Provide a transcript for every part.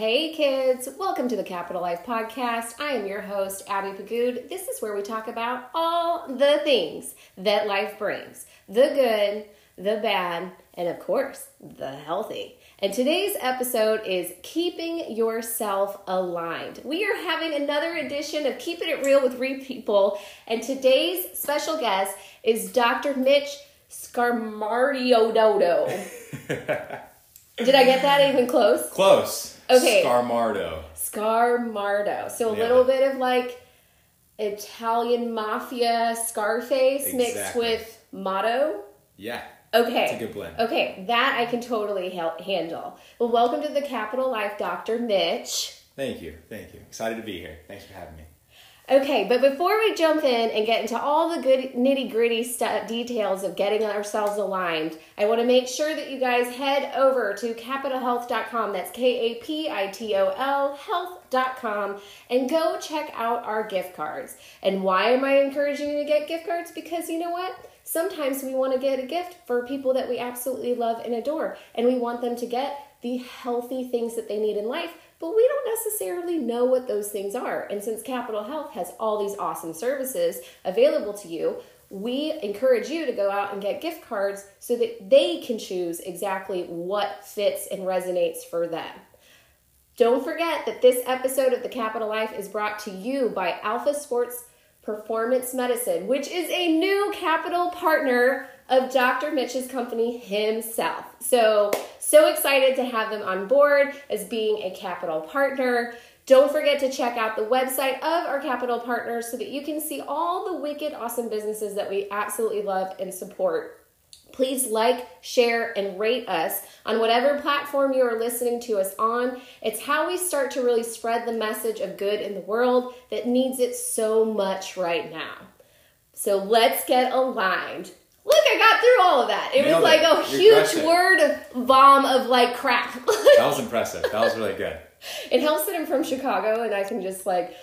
Hey kids, welcome to the Kapitol Life Podcast. I am your host, Abby Pagood. This is where we talk about all the things that life brings the good, the bad, and of course, the healthy. And today's episode is keeping yourself aligned. We are having another edition of Keeping It Real with Real People, and today's special guest is Dr. Mitch Scarmardiododo. Did I get that even close? Close. Okay. Scarmardo. Scarmardo. So a Yeah. little bit of like Italian mafia Scarface mixed with motto. Yeah. Okay. It's a good blend. Okay, that I can totally hel- handle. Well, welcome to the Kapitol Life, Dr. Mitch. Thank you. Thank you. Excited to be here. Thanks for having me. Okay, but before we jump in and get into all the good nitty gritty details of getting ourselves aligned, I want to make sure that you guys head over to kapitolhealth.com. That's K A P I T O L health.com and go check out our gift cards. And why am I encouraging you to get gift cards? Because you know what? Sometimes we want to get a gift for people that we absolutely love and adore, and we want them to get the healthy things that they need in life, but we don't necessarily know what those things are. And since Kapitol Health has all these awesome services available to you, we encourage you to go out and get gift cards so that they can choose exactly what fits and resonates for them. Don't forget that this episode of The Kapitol Life is brought to you by Alpha Sports Performance Medicine, which is a new Kapitol partner of Dr. Mitch's company himself. So, so excited to have them on board as being a Kapitol partner. Don't forget to check out the website of our Kapitol partners so that you can see all the wicked awesome businesses that we absolutely love and support Please like, share, and rate us on whatever platform you are listening to us on. It's how we start to really spread the message of good in the world that needs it so much right now. So let's get aligned. Look, I got through all of that. It was like it. a huge word bomb of like crap. That was impressive. That was really good. it helps that I'm from Chicago and I can just like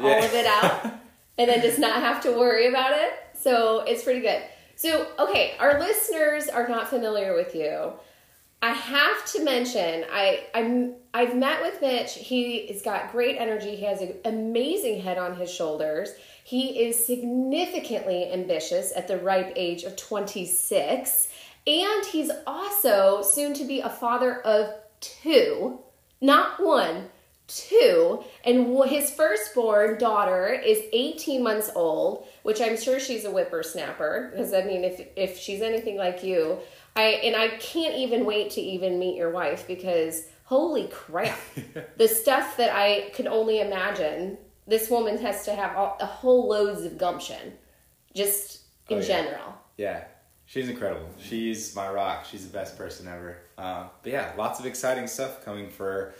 all Yeah. of it out and then just not have to worry about it. So it's pretty good. So, okay, our listeners are not familiar with you. I have to mention, I I'm I've met with Mitch. He has got great energy. He has an amazing head on his shoulders. He is significantly ambitious at the ripe age of 26, and he's also soon to be a father of two, not one, two, and his firstborn daughter is 18 months old, which I'm sure she's a whippersnapper. Because I mean, if if she's anything like you, I and I can't even wait to even meet your wife because holy crap, the stuff that I could only imagine. This woman has to have all, a whole loads of gumption, just in Oh, yeah. general. Yeah. She's incredible. She's my rock. She's the best person ever. Um, but yeah, lots of exciting stuff coming for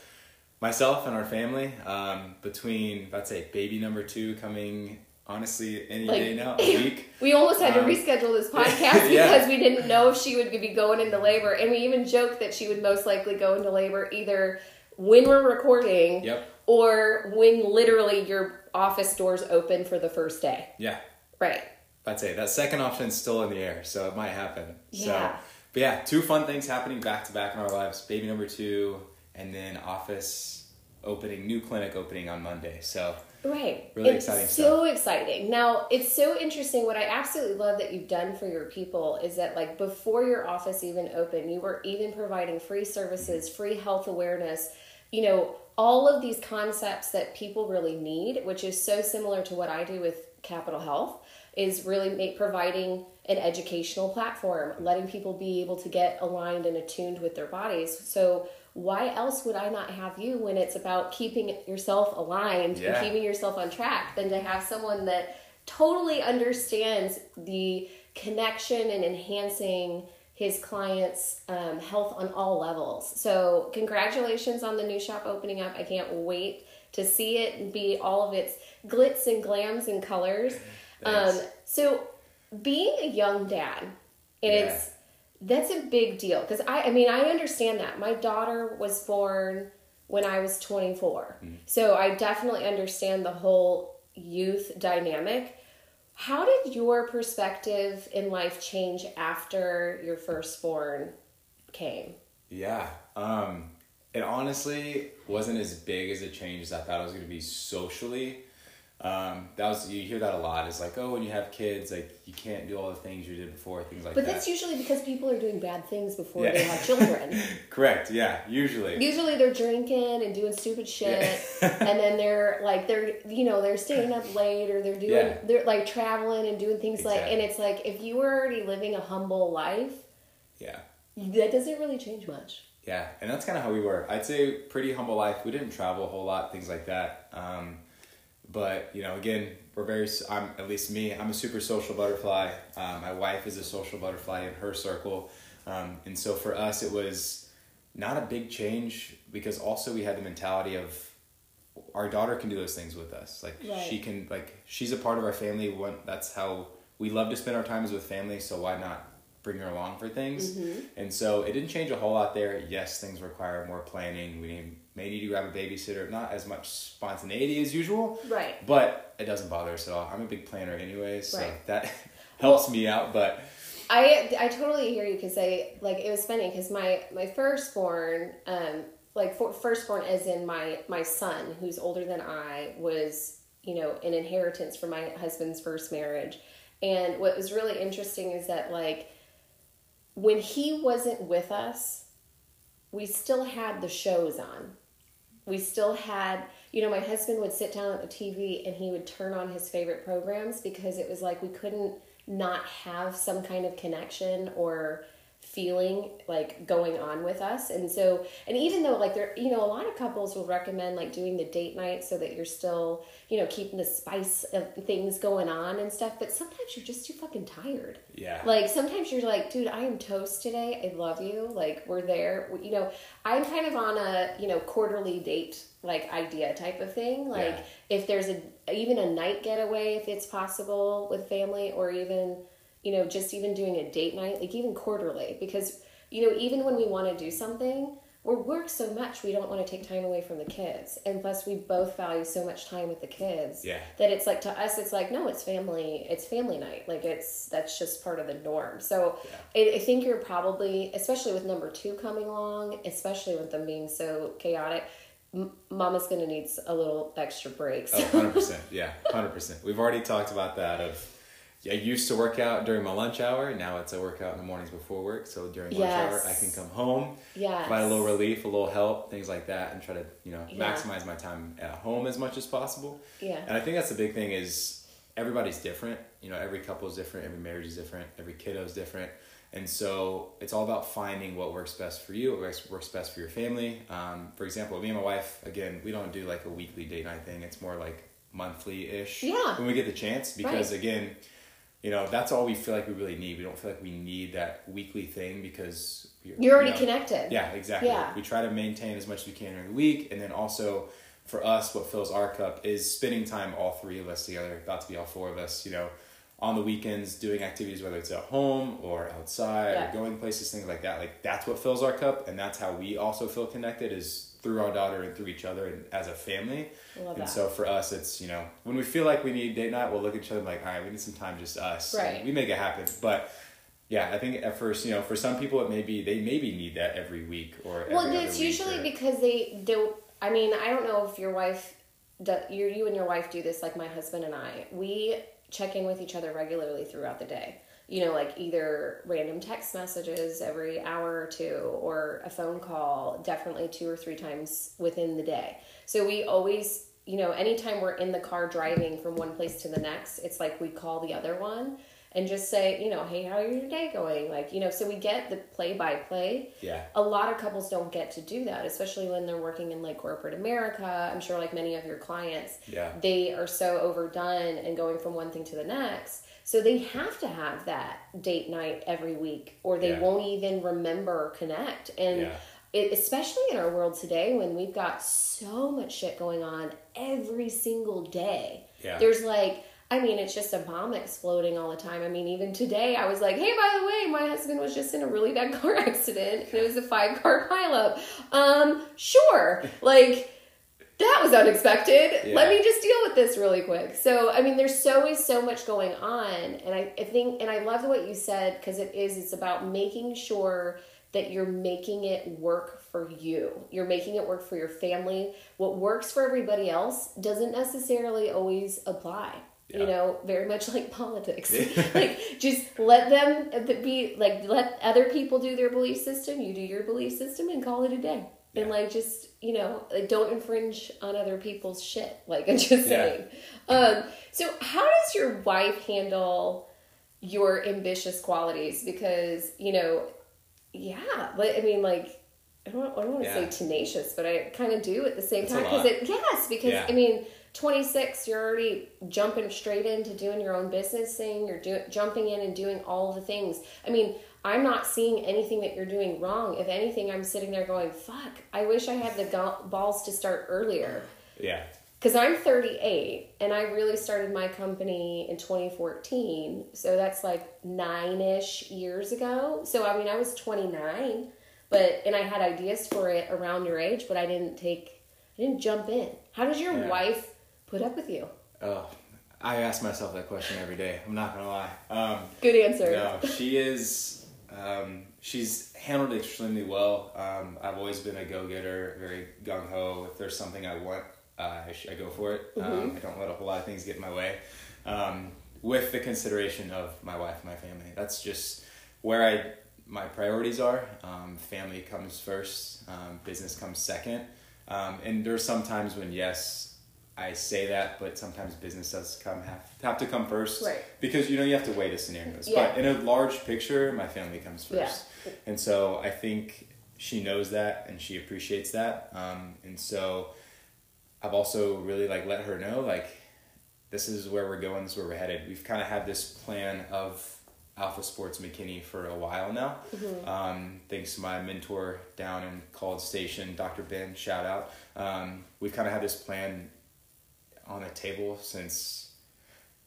myself and our family. Um, between, let's say, baby number two coming, honestly, any Like- day now, a week. We almost had to Um, reschedule this podcast yeah. because we didn't know if she would be going into labor, and we even joked that she would most likely go into labor either when we're recording Yep. or when literally your office doors open for the first day. Yeah. Right. I'd say that second option's still in the air, so it might happen. Yeah. So, but yeah, two fun things happening back to back in our lives. Baby number two, and then office opening, new clinic opening on Monday. So Right. Really it's exciting so exciting. Now, it's so interesting. What I absolutely love that you've done for your people is that, like, before your office even opened, you were even providing free services, mm-hmm. free health awareness, you know, all of these concepts that people really need, which is so similar to what I do with Kapitol Health, is really make, providing an educational platform, letting people be able to get aligned and attuned with their bodies. So, why else would I not have you when it's about keeping yourself aligned Yeah. and keeping yourself on track than to have someone that totally understands the connection and enhancing his clients' um, health on all levels. So, congratulations on the new shop opening up. I can't wait to see it and be all of its glitz and glams and colors. Um, so, being a young dad, and Yeah. it's that's a big deal because I, I mean, I understand that my daughter was born when I was 24, so I definitely understand the whole youth dynamic. How did your perspective in life change after your firstborn came? Yeah. Um, it honestly wasn't as big as a change as I thought it was going to be socially. Um, that was you hear that a lot. It's like, oh, when you have kids, like you can't do all the things you did before, things like But that. But that's usually because people are doing bad things before Yeah. they have children. Correct. Yeah. Usually. Usually they're drinking and doing stupid shit, Yeah. and then they're like they're you know they're staying up late or they're doing Yeah. they're like traveling and doing things like and it's like if you were already living a humble life, yeah. that doesn't really change much. Yeah, and that's kind of how we were. I'd say pretty humble life. We didn't travel a whole lot, things like that. Um, but you know, again, we're very. I'm at least me. I'm a super social butterfly. Um, my wife is a social butterfly in her circle, um, and so for us, it was not a big change because also we had the mentality of our daughter can do those things with us. Like Right. she can, like she's a part of our family. One, that's how we love to spend our times with family. So why not bring her along for things? And so it didn't change a whole lot there. Yes, things require more planning. We need, may need to grab a babysitter. Not as much spontaneity as usual, Right. but it doesn't bother us at all. I'm a big planner anyways, so Right. that helps me out. But I I totally hear you because I like it was funny because my my firstborn um like for, firstborn as in my my son who's older than I was you know an inheritance from my husband's first marriage and what was really interesting is that like when he wasn't with us we still had the shows on we still had you know my husband would sit down at the tv and he would turn on his favorite programs because it was like we couldn't not have some kind of connection or feeling like going on with us and so and even though like there you know a lot of couples will recommend like doing the date night so that you're still you know keeping the spice of things going on and stuff but sometimes you're just too fucking tired yeah, like sometimes you're like, dude, I am toast today. I love you. Like we're there. You know, I'm kind of on a you know quarterly date like idea type of thing. Like Yeah. if there's a even a night getaway if it's possible with family, or even you know just even doing a date night, like even quarterly, because you know even when we want to do something. We work so much, we don't want to take time away from the kids. And plus, we both value so much time with the kids Yeah. that it's like to us it's like no it's family it's family night like it's that's just part of the norm so I, I think you're probably especially with number two coming along especially with them being so chaotic m- mama's gonna need a little extra breaks Oh, 100%. Yeah, 100%. We've already talked about that of I used to work out during my lunch hour. Now it's a workout in the mornings before work. So during lunch hour, I can come home, Yes. provide a little relief, a little help, things like that, and try to, you know, Yeah. maximize my time at home as much as possible. Yeah. And I think that's the big thing is everybody's different. You know, every couple is different, every marriage is different, every kiddo is different. And so it's all about finding what works best for you, what works, works best for your family. Um, for example, me and my wife, again, we don't do like a weekly date night thing. It's more like monthly ish Yeah. when we get the chance because, Right. again, you know, that's all we feel like we really need. We don't feel like we need that weekly thing because we're, you're already you know, connected yeah, exactly. Yeah. We try to maintain as much as we can during the week, and then also for us, what fills our cup is spending time all three of us together. About to be all four of us, you know, on the weekends doing activities, whether it's at home or outside Yeah. or going places, things like that. Like that's what fills our cup, and that's how we also feel connected is through our daughter and through each other and as a family. Love and that. so for us, it's you know when we feel like we need date night, we'll look at each other and be like, all right, we need some time just us. and Right. we make it happen, but. Yeah, I think at first, you know, for some people it may be they maybe need that every week or well it's usually or- because they don't i mean i don't know if your wife do, you you and your wife do this like my husband and i we check in with each other regularly throughout the day you know like either random text messages every hour or two or a phone call definitely two or three times within the day so we always you know anytime we're in the car driving from one place to the next it's like we call the other one and just say you know hey how are your day going like you know so we get the play by play yeah a lot of couples don't get to do that, especially when they're working in like corporate America. I'm sure like many of your clients, Yeah. they are so overdone and going from one thing to the next. So they have to have that date night every week or they Yeah. won't even remember or connect. And Yeah. it, especially in our world today when we've got so much shit going on every single day. Yeah. There's like I mean, it's just a bomb exploding all the time. I mean, even today, I was like, "Hey, by the way, my husband was just in a really bad car accident, and it was a five-car pileup." Um, sure, like that was unexpected. Yeah. Let me just deal with this really quick. So, I mean, there's so always so much going on, and I, I think, and I love what you said because it is. It's about making sure that you're making it work for you. You're making it work for your family. What works for everybody else doesn't necessarily always apply. You know, very much like politics. like just let them uh, be like let other people do their belief system, you do your belief system and call it a day. And like just, you know, like don't infringe on other people's shit. Like I'm just Yeah. saying. Um so how does your wife handle your ambitious qualities because you know yeah but i mean like i don't, I don't want to Yeah. say tenacious but i kind of do at the same a time because it yes because Yeah. i mean 26 you're already jumping straight into doing your own business thing you're doing jumping in and doing all the things i mean i'm not seeing anything that you're doing wrong if anything i'm sitting there going fuck i wish i had the go- balls to start earlier Yeah. because I'm 38 and I really started my company in 2014. So that's like nine ish years ago. So I mean, I was 29, but and I had ideas for it around your age, but I didn't take, I didn't jump in. How does your Yeah. wife put up with you? Oh, I ask myself that question every day. I'm not gonna lie. Um, Good answer. no, she is. Um, she's handled it extremely well. Um, I've always been a go getter, very gung ho. If there's something I want, uh, I, sh- I go for it. Um, I don't let a whole lot of things get in my way. Um, with the consideration of my wife and my family, that's just where I my priorities are. Um, family comes first. Um, business comes second. Um, and there's some times when yes, I say that, but sometimes business does come have, have to come first Right. because you know you have to weigh the scenarios. Yeah. But in a large picture, my family comes first, Yeah. and so I think she knows that and she appreciates that. Um, and so I've also really like let her know like this is where we're going, this is where we're headed. We've kind of had this plan of Alpha Sports McKinney for a while now. Um, thanks to my mentor down in College Station, Dr. Ben, shout out. Um, we've kind of had this plan on the table since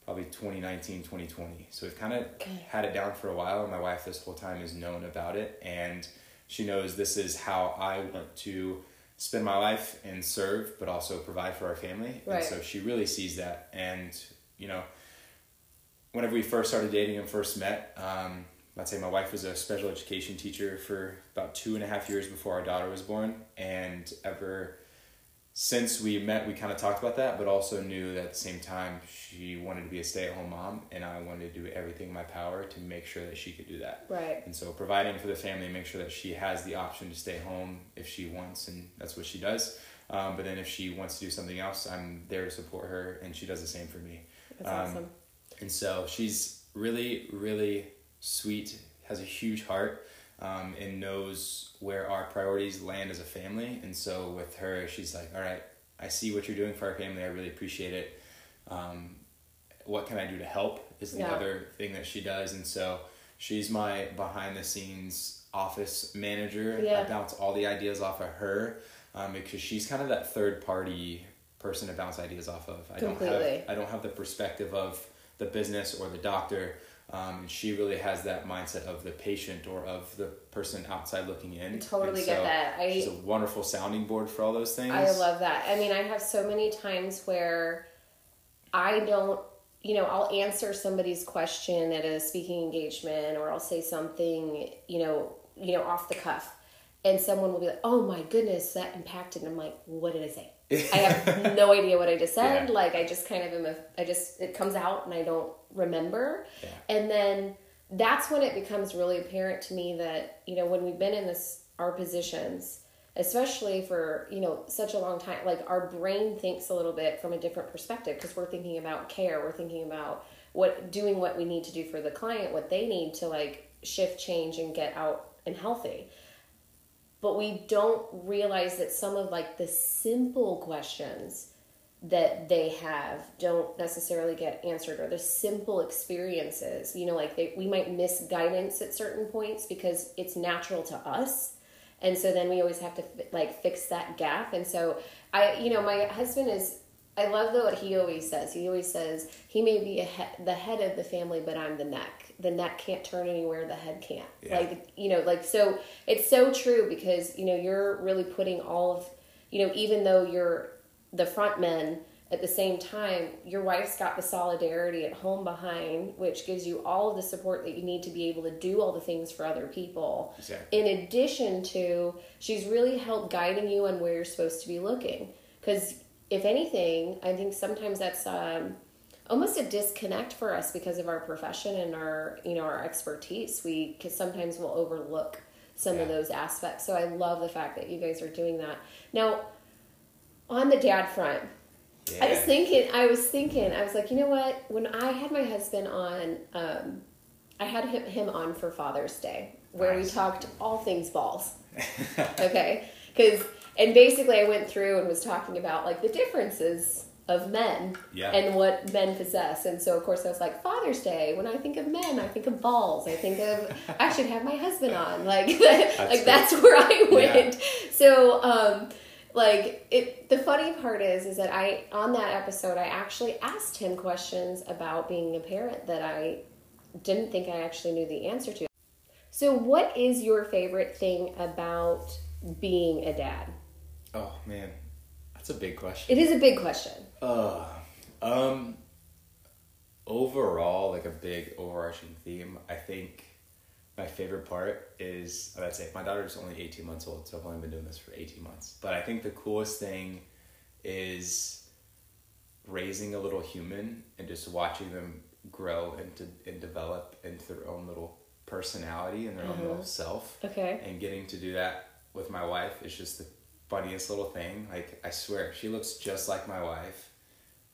probably 2019, 2020. So we've kind of Okay. had it down for a while. My wife this whole time has known about it and she knows this is how I want to spend my life and serve, but also provide for our family. Right. And so she really sees that. And, you know, whenever we first started dating and first met, um, I'd say my wife was a special education teacher for about two and a half years before our daughter was born. And ever since we met, we kind of talked about that, but also knew that at the same time she wanted to be a stay at home mom, and I wanted to do everything in my power to make sure that she could do that. Right. And so providing for the family, make sure that she has the option to stay home if she wants, and that's what she does. Um, but then if she wants to do something else, I'm there to support her, and she does the same for me. That's Um, awesome. And so she's really, really sweet, has a huge heart, um, and knows where our priorities land as a family. And so with her, she's like, all right, I see what you're doing for our family. I really appreciate it. Um, what can I do to help is the Yeah. other thing that she does. And so she's my behind the scenes office manager. Yeah. I bounce all the ideas off of her um, because she's kind of that third party person to bounce ideas off of. I don't have I don't have the perspective of the business or the doctor. Um, and she really has that mindset of the patient or of the person outside looking in. Totally And get that. I- she's a wonderful sounding board for all those things. I love that. I mean, I have so many times where I don't, you know, I'll answer somebody's question at a speaking engagement or I'll say something, you know, you know, off the cuff. And someone will be like, "Oh my goodness, that impacted." And I'm like, "What did I say?" I have no idea what I just said. Yeah. Like I just kind of am a, I just it comes out and I don't remember. Yeah. And then that's when it becomes really apparent to me that, you know, when we've been in this our positions, especially for, you know, such a long time, like our brain thinks a little bit from a different perspective because we're thinking about care, we're thinking about what doing what we need to do for the client, what they need to like shift change and get out and healthy but we don't realize that some of like the simple questions that they have don't necessarily get answered or the simple experiences you know like they, we might miss guidance at certain points because it's natural to us. And so then we always have to like fix that gap. And so i you know my husband is i love what he always says. He always says he may be he- the head of the family but i'm the neck the neck can't turn anywhere the head can't Yeah. like you know like so it's so true because you know you're really putting all of you know even though you're the front men at the same time, your wife's got the solidarity at home behind, which gives you all of the support that you need to be able to do all the things for other people. Exactly. In addition to, she's really helped guiding you on where you're supposed to be looking. Because if anything, I think sometimes that's um, almost a disconnect for us because of our profession and our you know our expertise. We cause sometimes will overlook some of those aspects. So I love the fact that you guys are doing that now. On the dad front, Yeah. I was thinking, I was thinking, I was like, you know what? When I had my husband on, um, I had him, him on for Father's Day, where we talked all things balls. okay, because and basically I went through and was talking about like the differences of men Yeah. and what men possess, and so of course I was like Father's Day. When I think of men, I think of balls. I think of I should have my husband on, like like cool. that's where I Yeah. went. So. um like it the funny part is is that i on that episode i actually asked him questions about being a parent that i didn't think i actually knew the answer to so what is your favorite thing about being a dad oh man, that's a big question. it is a big question Uh, um, overall, like a big overarching theme, I think my favorite part is, I'd say, my daughter's only 18 months old, so I've only been doing this for 18 months. But I think the coolest thing is raising a little human and just watching them grow and, to, and develop into their own little personality and their own little self. Okay. And getting to do that with my wife is just the funniest little thing. Like I swear, she looks just like my wife,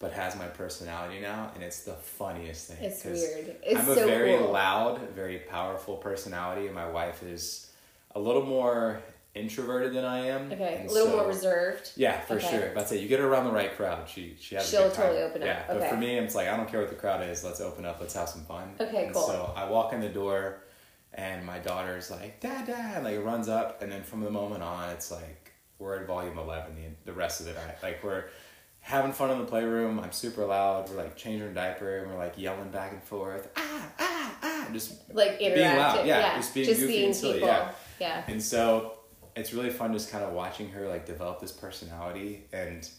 but has my personality now, and it's the funniest thing. It's weird. It's I'm a so very cool. loud, very powerful personality, and my wife is a little more introverted than I am. okay a little so- more reserved Yeah, for Okay. sure. I'd say you get her around the right crowd, she she has. She'll totally open up. Yeah, but for me, it's like I don't care what the crowd is. Let's open up. Let's have some fun. Okay, And cool. So I walk in the door, and my daughter's like, "Dad, Dad!" Like runs up, and then from the moment on, it's like we're at volume eleven the the rest of the night. Like we're having fun in the playroom. I'm super loud. We're like changing diaper, and we're like yelling back and forth. Ah, ah, ah! Just like Being loud, yeah, yeah just being goofy and silly, people yeah. yeah and so it's really fun just kind of watching her like develop this personality and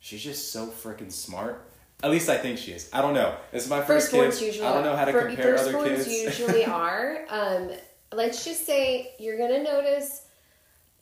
she's just so freaking smart. At least I think she is. I don't know. This is my first firstborns kid. usually I don't know how to fir- compare other kids. usually are um, let's just say you're gonna notice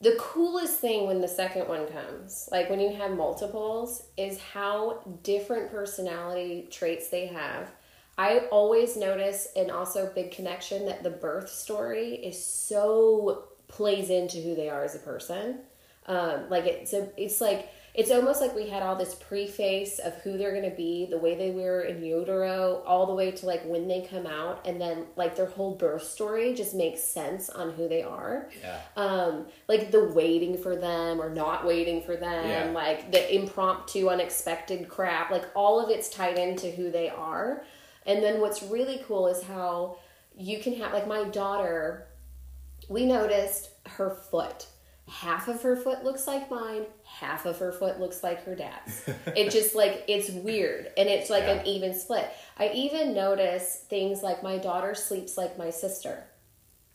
the coolest thing when the second one comes like when you have multiples is how different personality traits they have. I always notice and also big connection that the birth story is so plays into who they are as a person. Um, like it's a, it's like it's almost like we had all this preface of who they're going to be the way they were in utero all the way to like when they come out and then like their whole birth story just makes sense on who they are yeah. um like the waiting for them or not waiting for them Yeah. like the impromptu unexpected crap like all of it's tied into who they are and then what's really cool is how you can have like my daughter we noticed her foot half of her foot looks like mine half of her foot looks like her dad's it just like it's weird and it's like Yeah. an even split i even notice things like my daughter sleeps like my sister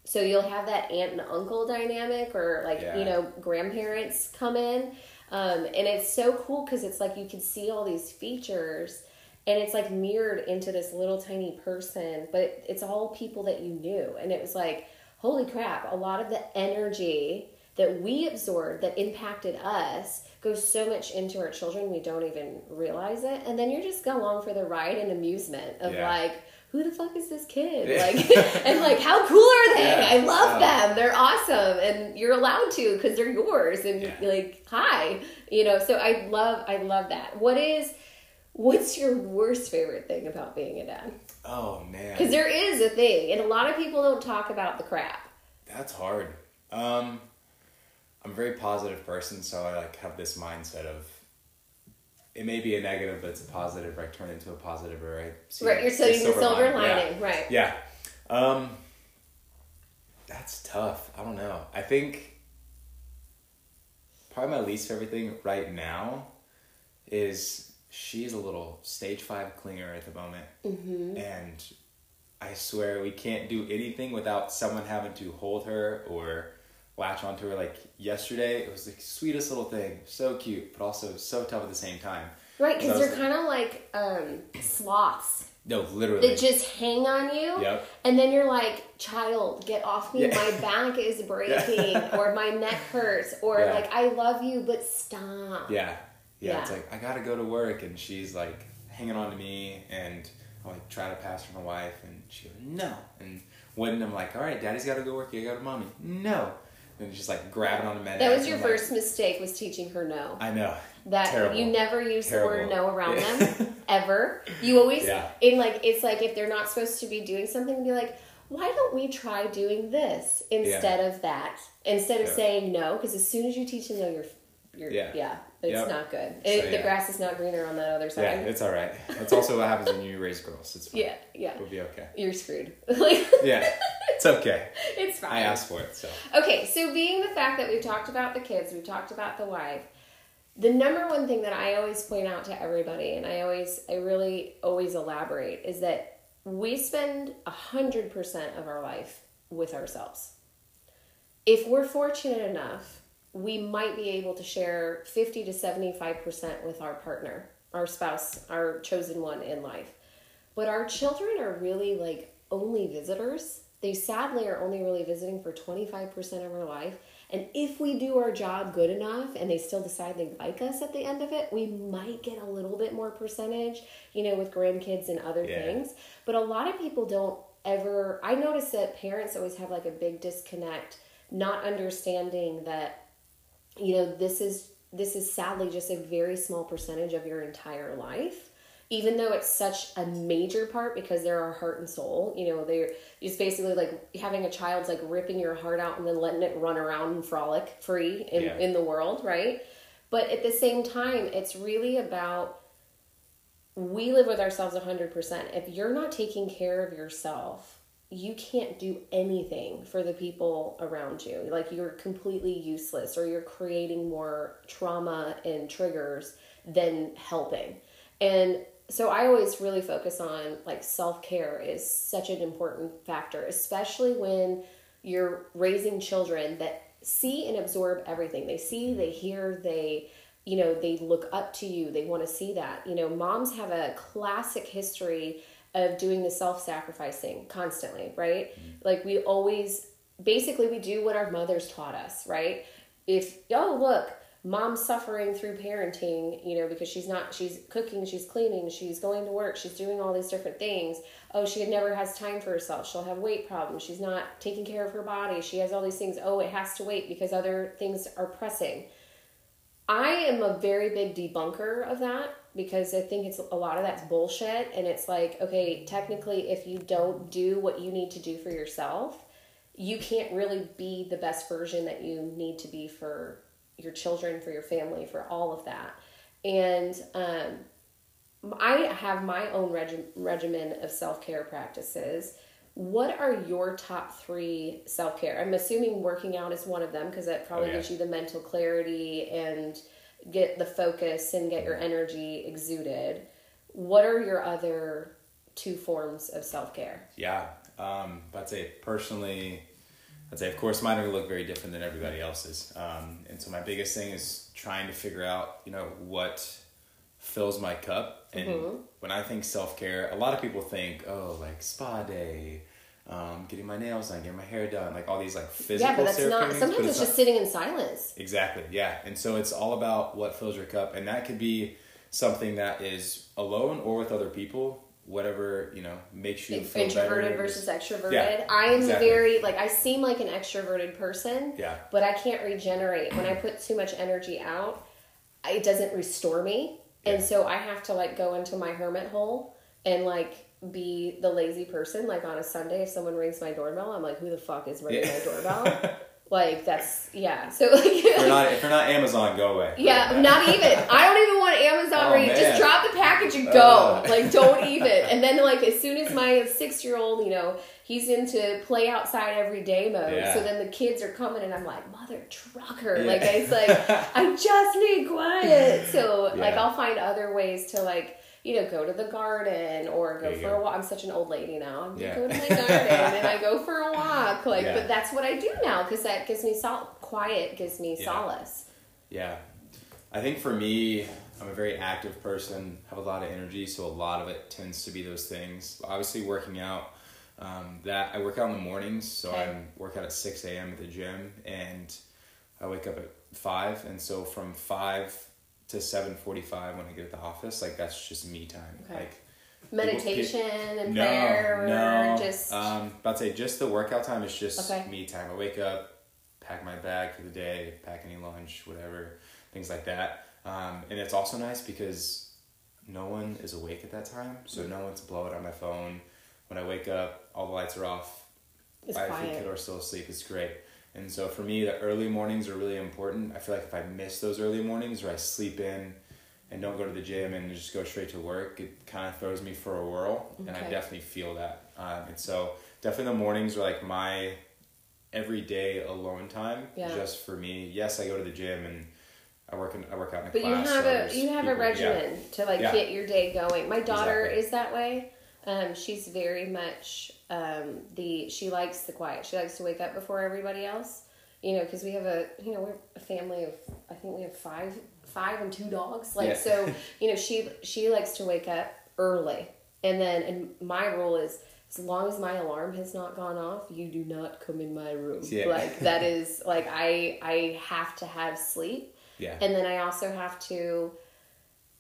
so you'll have that aunt and uncle dynamic or like Yeah. you know grandparents come in um, and it's so cool because it's like you can see all these features and it's like mirrored into this little tiny person but it's all people that you knew and it was like holy crap a lot of the energy that we absorbed that impacted us goes so much into our children we don't even realize it and then you're just going along for the ride and amusement of Yeah. like who the fuck is this kid Yeah. like and like how cool are they Yeah. i love Yeah. them they're awesome and you're allowed to because they're yours and like hi you know so i love i love that what is what's your worst favorite thing about being a dad Oh man. because there is a thing and a lot of people don't talk about the crap That's hard. Um, I'm a very positive person, so I like have this mindset of it may be a negative, but it's a positive. I turn into a positive, or I see right you're the the silver line. Yeah. lining right Yeah. Um that's tough. I don't know. I think probably my least favorite thing right now is she's a little stage five clinger at the moment. Mm-hmm. And I swear we can't do anything without someone having to hold her or latch onto her. Like yesterday, it was the sweetest little thing. So cute, but also so tough at the same time. Right, because they're kind of like um, sloths No, literally. that just hang on you. Yep. And then you're like, child, get off me. Yeah. My back is breaking, or my neck hurts, or Yeah. like, I love you, but stop. Yeah. yeah. Yeah. It's like, I gotta go to work. And she's like hanging on to me. And I like try to pass her my wife. And she goes, no. And when I'm like, all right, daddy's gotta go work. You gotta go to mommy. No. And she's like grabbing on the med. That was your I'm like, first mistake, was teaching her no. I know. That Terrible. you never use the word no around Yeah. them ever. You always Yeah. in like it's like if they're not supposed to be doing something, be like, why don't we try doing this instead of that? Instead of Yeah. saying no, because as soon as you teach them no, you're you're yeah, Yeah. it's Yep. not good. So, It, The grass is not greener on that other side. Yeah, it's all right. That's also what happens when you raise girls. It's fine. Yeah, yeah. We'll be okay. You're screwed. Yeah, it's okay. it's fine. I asked for it, so. Okay, so being the fact that we've talked about the kids, we've talked about the wife, the number one thing that I always point out to everybody, and I always, I really always elaborate, is that we spend a hundred percent of our life with ourselves. If we're fortunate enough, we might be able to share 50 to 75% with our partner, our spouse, our chosen one in life. But our children are really like only visitors. They sadly are only really visiting for 25% of our life. And if we do our job good enough and they still decide they like us at the end of it, we might get a little bit more percentage, you know, with grandkids and other Yeah. things. But a lot of people don't ever, I notice that parents always have like a big disconnect, not understanding that you know this is this is sadly just a very small percentage of your entire life even though it's such a major part because they're our heart and soul you know they're it's basically like having a child's like ripping your heart out and then letting it run around and frolic free in, Yeah. in the world right but at the same time it's really about we live with ourselves 100% if you're not taking care of yourself you can't do anything for the people around you. Like you're completely useless or you're creating more trauma and triggers than helping. And so I always really focus on like self-care is such an important factor, especially when you're raising children that see and absorb everything. They see, mm-hmm. they hear, they you know, they look up to you. They want to see that. You know, moms have a classic history of doing the self-sacrificing constantly, right? Like we always basically we do what our mothers taught us, right? If oh look, mom's suffering through parenting, you know, because she's not she's cooking, she's cleaning, she's going to work, she's doing all these different things. Oh, she never has time for herself. She'll have weight problems. She's not taking care of her body. She has all these things. Oh, it has to wait because other things are pressing. I am a very big debunker of that because I think it's a lot of that's bullshit. And it's like, okay, technically, if you don't do what you need to do for yourself, you can't really be the best version that you need to be for your children, for your family, for all of that. And um, I have my own regi- regimen of self care practices. What are your top three self care? I'm assuming working out is one of them because that probably Oh, yeah. gives you the mental clarity and get the focus and get your energy exuded. What are your other two forms of self care? Yeah, um, I'd say personally, I'd say of course mine are gonna look very different than everybody else's. Um, and so my biggest thing is trying to figure out, you know, what fills my cup. And Mm-hmm. when I think self care, a lot of people think, oh, like spa day, um, getting my nails done, getting my hair done, like all these like physical. yeah, but that's not. Sometimes it's not- just sitting in silence. Exactly, yeah. And so it's all about what fills your cup. And that could be something that is alone or with other people, whatever, you know, makes you feel introverted better. versus extroverted. Yeah, I'm exactly. very like I seem like an extroverted person, Yeah. but I can't regenerate when I put too much energy out. It doesn't restore me, and so I have to like go into my hermit hole and like be the lazy person. Like on a Sunday, if someone rings my doorbell, I'm like, "Who the fuck is ringing Yeah. my doorbell?" like that's yeah. So like. If you're not if you're not Amazon, go away. Yeah, not even. I don't even want Amazon Oh, where you man. just drop the package and go. Uh. like, don't even. And then, like, as soon as my six year old, you know, he's into play outside every day mode. Yeah. So then the kids are coming, and I'm like, mother trucker. Yeah. Like, it's like, I just need quiet. So, like, I'll find other ways to, like, you know, go to the garden or go for go. a walk. I'm such an old lady now. I Yeah. go to my garden and I go for a walk. Like, Yeah. but that's what I do now because that gives me sol- quiet, gives me Yeah. solace. Yeah. I think for me, I'm a very active person, have a lot of energy, so a lot of it tends to be those things. Obviously, working out. Um, that I work out in the mornings, so Okay. I work out at six a.m. at the gym, and I wake up at five, and so from five to seven forty-five when I get at the office, like that's just me time. Okay. Like Meditation and no, prayer, or no. just um, about to say just the workout time is just Okay. me time. I wake up, pack my bag for the day, pack any lunch, whatever, things like that. Um, and it's also nice because no one is awake at that time, so Mm-hmm. no one's blowing on my phone. When I wake up, all the lights are off. it's I quiet. think are still asleep. It's great. And so for me, the early mornings are really important. I feel like if I miss those early mornings or I sleep in and don't go to the gym and just go straight to work, it kind of throws me for a whirl. And I definitely feel that. Um, and so definitely the mornings are like my everyday alone time Yeah. just for me. Yes, I go to the gym and I work in, I work out in a But you class. have so a you have a people- yeah. regimen to like Yeah. get your day going. My daughter Exactly. is that way. Um, she's very much um, the she likes the quiet. She likes to wake up before everybody else. You know, because we have a you know we're a family of I think we have five five and two dogs. Like Yeah. so, you know she she likes to wake up early, and then and my rule is as long as my alarm has not gone off, you do not come in my room. Yeah. Like that is like I I have to have sleep. Yeah. And then I also have to,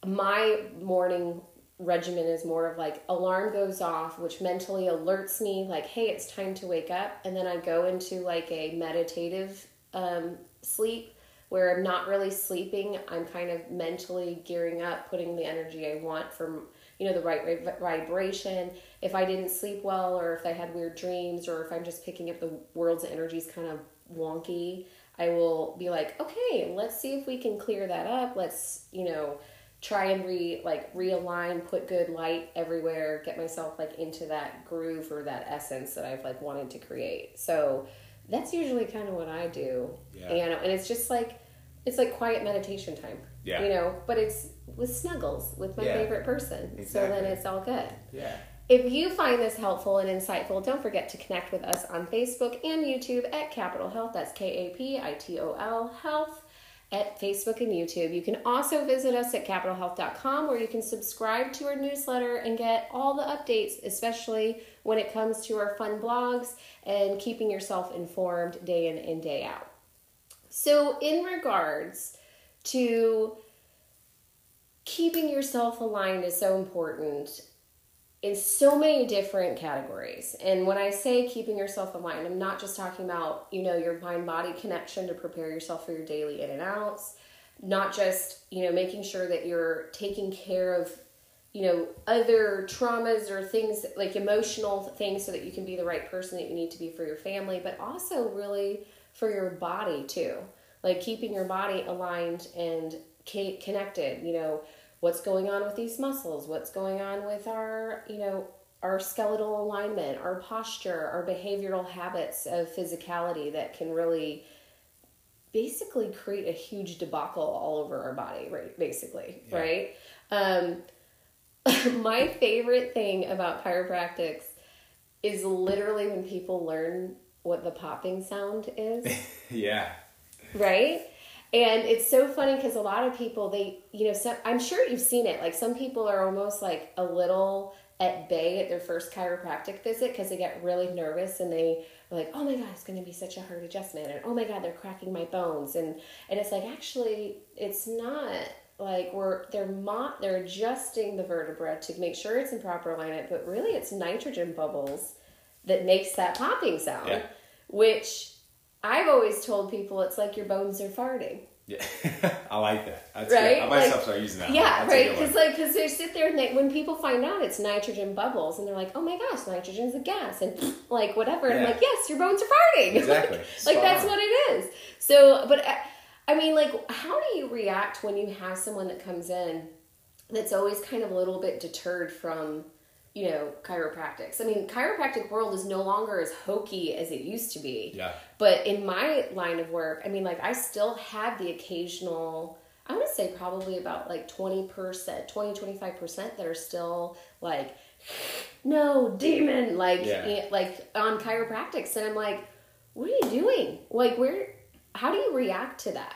my morning regimen is more of like alarm goes off, which mentally alerts me, like, hey, it's time to wake up. And then I go into like a meditative um, sleep where I'm not really sleeping. I'm kind of mentally gearing up, putting the energy I want from, you know, the right vibration. If I didn't sleep well, or if I had weird dreams, or if I'm just picking up the world's energies kind of wonky, I will be like, okay, let's see if we can clear that up. Let's, you know, try and re like realign, put good light everywhere, get myself like into that groove or that essence that I've like wanted to create. So that's usually kind of what I do. Yeah. And and it's just like it's like quiet meditation time. Yeah. You know, but it's with snuggles with my Yeah. favorite person. So then it's all good. Yeah. If you find this helpful and insightful, don't forget to connect with us on Facebook and YouTube at Kapitol Health. That's K A P I T O L Health at Facebook and YouTube. You can also visit us at kapitolhealth.com where you can subscribe to our newsletter and get all the updates, especially when it comes to our fun blogs and keeping yourself informed day in and day out. So, in regards to keeping yourself aligned is so important in so many different categories. And when I say keeping yourself aligned, I'm not just talking about, you know, your mind body connection to prepare yourself for your daily in and outs, not just, you know, making sure that you're taking care of, you know, other traumas or things like emotional things so that you can be the right person that you need to be for your family, but also really for your body too. Like keeping your body aligned and connected, you know, what's going on with these muscles what's going on with our you know our skeletal alignment our posture our behavioral habits of physicality that can really basically create a huge debacle all over our body right basically Yeah. right um my favorite thing about chiropractics is literally when people learn what the popping sound is yeah. right and it's so funny because a lot of people they you know some, i'm sure you've seen it like some people are almost like a little at bay at their first chiropractic visit because they get really nervous and they are like oh my god it's going to be such a hard adjustment and oh my god they're cracking my bones and and it's like actually it's not like we're they're mo- they're adjusting the vertebra to make sure it's in proper alignment but really it's nitrogen bubbles that makes that popping sound Yeah. which I've always told people it's like your bones are farting. Yeah. I like that. That's Right? good. I might Like- start using that. Yeah, right. Because like, because they sit there and they, when people find out it's nitrogen bubbles, and they're like, "Oh my gosh, nitrogen's a gas," and like whatever. And I'm like, "Yes, your bones are farting." Exactly. like Spot that's what it is. So, but I, I mean, like, how do you react when you have someone that comes in that's always kind of a little bit deterred from? You know, chiropractics. I mean, chiropractic world is no longer as hokey as it used to be. Yeah. But in my line of work, I mean, like, I still have the occasional, I would say probably about like 20%, 20, 25% that are still like, no, demon, like, Yeah. like on chiropractics. And I'm like, what are you doing? Like, where, how do you react to that?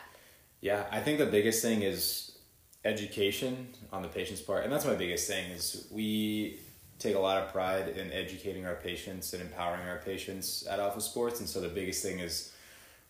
Yeah, I think the biggest thing is education on the patient's part, and that's my biggest thing is we take a lot of pride in educating our patients and empowering our patients at Alpha Sports, and so the biggest thing is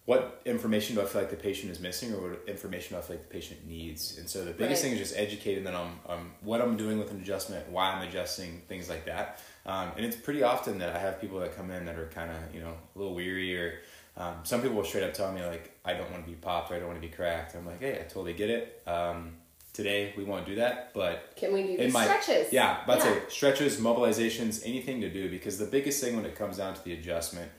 what information do I feel like the patient is missing, or what information do I feel like the patient needs? And so the biggest Right. thing is just educating them on um, what I'm doing with an adjustment, why I'm adjusting, things like that. Um, and it's pretty often that I have people that come in that are kind of you know a little weary, or um, some people will straight up tell me like I don't want to be popped or I don't want to be cracked. I'm like, hey, I totally get it. Um, today we won't do that, but Can we do the my stretches? yeah, but Yeah. say stretches, mobilizations, anything to do because the biggest thing when it comes down to the adjustment